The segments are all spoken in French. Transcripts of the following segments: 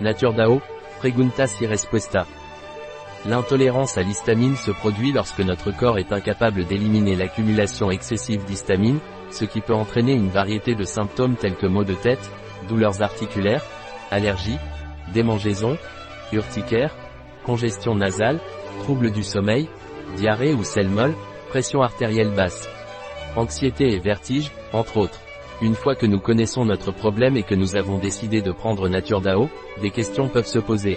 Nature DAO, Preguntas y Respuesta. L'intolérance à l'histamine se produit lorsque notre corps est incapable d'éliminer l'accumulation excessive d'histamine, ce qui peut entraîner une variété de symptômes tels que maux de tête, douleurs articulaires, allergies, démangeaisons, urticaire, congestion nasale, troubles du sommeil, diarrhée ou selle molle, pression artérielle basse, anxiété et vertige, entre autres. Une fois que nous connaissons notre problème et que nous avons décidé de prendre Nature DAO, des questions peuvent se poser.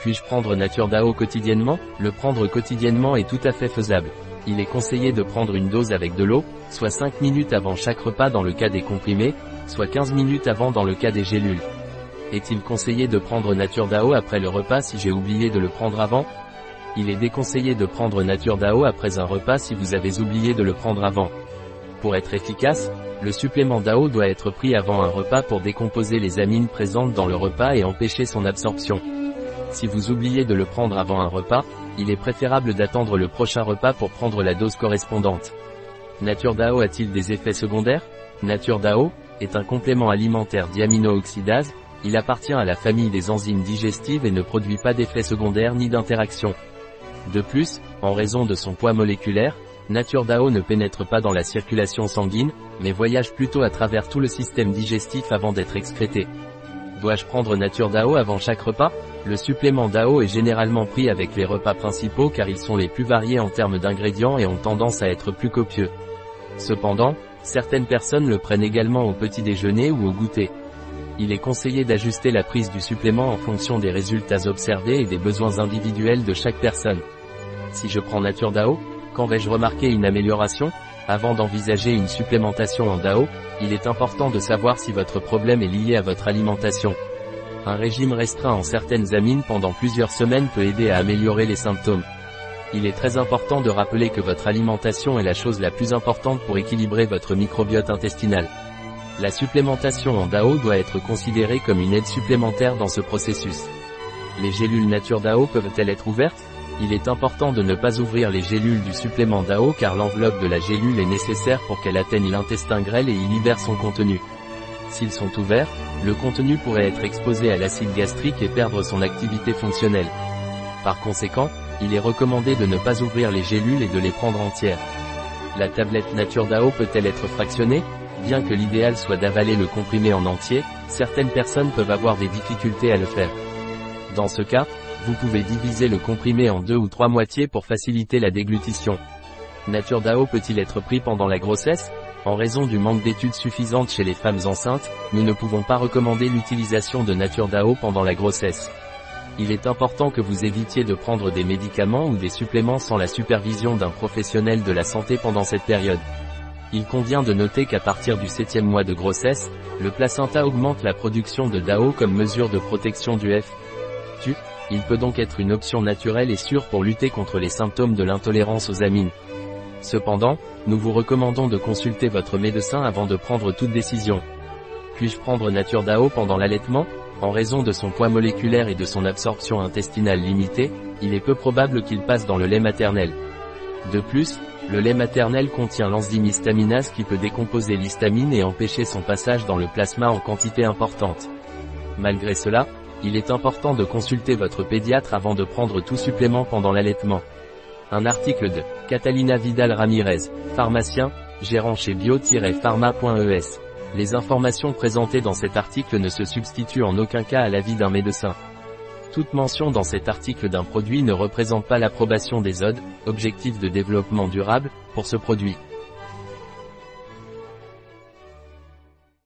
Puis-je prendre Nature DAO quotidiennement? Le prendre quotidiennement est tout à fait faisable. Il est conseillé de prendre une dose avec de l'eau, soit 5 minutes avant chaque repas dans le cas des comprimés, soit 15 minutes avant dans le cas des gélules. Est-il conseillé de prendre Nature DAO après le repas si j'ai oublié de le prendre avant? Il est déconseillé de prendre Nature DAO après un repas si vous avez oublié de le prendre avant. Pour être efficace, le supplément DAO doit être pris avant un repas pour décomposer les amines présentes dans le repas et empêcher son absorption. Si vous oubliez de le prendre avant un repas, il est préférable d'attendre le prochain repas pour prendre la dose correspondante. Nature DAO a-t-il des effets secondaires? Nature DAO est un complément alimentaire diamino-oxydase, il appartient à la famille des enzymes digestives et ne produit pas d'effets secondaires ni d'interactions. De plus, en raison de son poids moléculaire, Nature DAO ne pénètre pas dans la circulation sanguine, mais voyage plutôt à travers tout le système digestif avant d'être excrété. Dois-je prendre Nature DAO avant chaque repas? Le supplément DAO est généralement pris avec les repas principaux car ils sont les plus variés en termes d'ingrédients et ont tendance à être plus copieux. Cependant, certaines personnes le prennent également au petit déjeuner ou au goûter. Il est conseillé d'ajuster la prise du supplément en fonction des résultats observés et des besoins individuels de chaque personne. Si je prends Nature DAO, quand vais-je remarquer une amélioration? Avant d'envisager une supplémentation en DAO, il est important de savoir si votre problème est lié à votre alimentation. Un régime restreint en certaines amines pendant plusieurs semaines peut aider à améliorer les symptômes. Il est très important de rappeler que votre alimentation est la chose la plus importante pour équilibrer votre microbiote intestinal. La supplémentation en DAO doit être considérée comme une aide supplémentaire dans ce processus. Les gélules Nature DAO peuvent-elles être ouvertes? Il est important de ne pas ouvrir les gélules du supplément DAO car l'enveloppe de la gélule est nécessaire pour qu'elle atteigne l'intestin grêle et y libère son contenu. S'ils sont ouverts, le contenu pourrait être exposé à l'acide gastrique et perdre son activité fonctionnelle. Par conséquent, il est recommandé de ne pas ouvrir les gélules et de les prendre entières. La tablette Nature DAO peut-elle être fractionnée? Bien que l'idéal soit d'avaler le comprimé en entier, certaines personnes peuvent avoir des difficultés à le faire. Dans ce cas, vous pouvez diviser le comprimé en deux ou trois moitiés pour faciliter la déglutition. Nature DAO peut-il être pris pendant la grossesse? En raison du manque d'études suffisantes chez les femmes enceintes, nous ne pouvons pas recommander l'utilisation de Nature DAO pendant la grossesse. Il est important que vous évitiez de prendre des médicaments ou des suppléments sans la supervision d'un professionnel de la santé pendant cette période. Il convient de noter qu'à partir du septième mois de grossesse, le placenta augmente la production de DAO comme mesure de protection du F. Il peut donc être une option naturelle et sûre pour lutter contre les symptômes de l'intolérance aux amines. Cependant, nous vous recommandons de consulter votre médecin avant de prendre toute décision. Puis-je prendre Nature DAO pendant l'allaitement? En raison de son poids moléculaire et de son absorption intestinale limitée, il est peu probable qu'il passe dans le lait maternel. De plus, le lait maternel contient l'enzyme histaminase qui peut décomposer l'histamine et empêcher son passage dans le plasma en quantité importante. Malgré cela, il est important de consulter votre pédiatre avant de prendre tout supplément pendant l'allaitement. Un article de Catalina Vidal Ramirez, pharmacien, gérant chez bio-pharma.es. Les informations présentées dans cet article ne se substituent en aucun cas à l'avis d'un médecin. Toute mention dans cet article d'un produit ne représente pas l'approbation des ODE, objectifs de développement durable, pour ce produit.